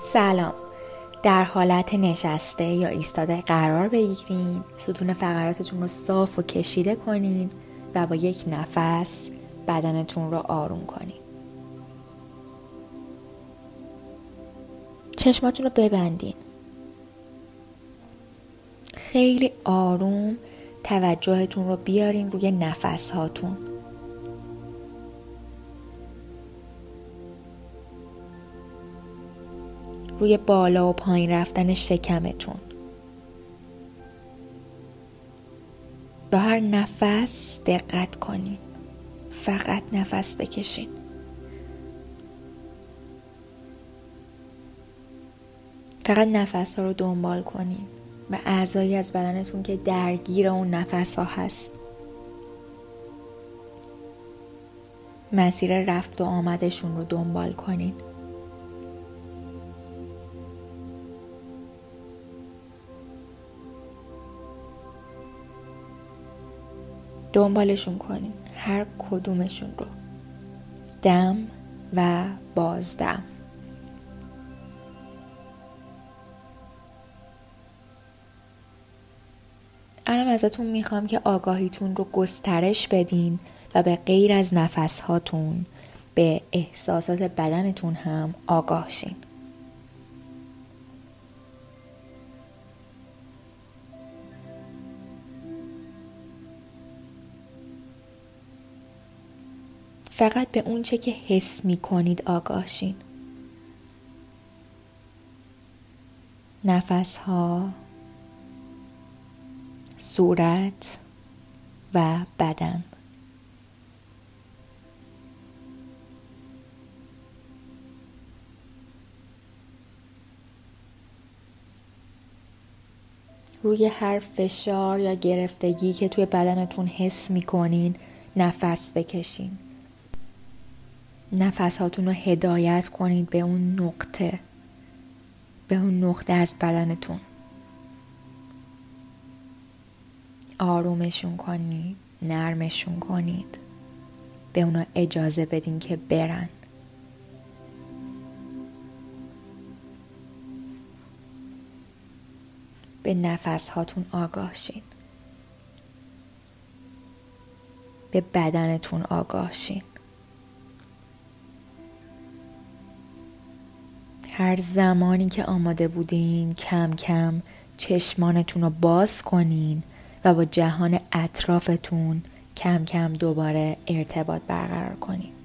سلام. در حالت نشسته یا ایستاده قرار بگیرین ستون فقراتتون رو صاف و کشیده کنین و با یک نفس بدنتون رو آروم کنین. چشماتون رو ببندین. خیلی آروم توجهتون رو بیارین روی نفس هاتون روی بالا و پایین رفتن شکمتون. با هر نفس دقت کنین. فقط نفس بکشین. فقط نفس ها رو دنبال کنین و اعضایی از بدنتون که درگیر اون نفس ها هست. مسیر رفت و آمدشون رو دنبال کنین. دنبالشون کنین هر کدومشون رو. دم و بازدم. الان ازتون می‌خوام که آگاهیتون رو گسترش بدین و به غیر از نفس هاتون به احساسات بدنتون هم آگاه شین. فقط به اونچه که حس می کنید آگاه شین نفس ها صورت و بدن. روی هر فشار یا گرفتگی که توی بدنتون حس می‌کنین نفس بکشین. نفس هاتون رو هدایت کنید به اون نقطه. به اون نقطه از بدنتون. آرومشون کنید نرمشون کنید. به اونا اجازه بدین که برن. به نفس هاتون آگاه شین. به بدنتون آگاه شین. هر زمانی که آماده بودین کم کم چشمانتون رو باز کنین و با جهان اطرافتون کم کم دوباره ارتباط برقرار کنین.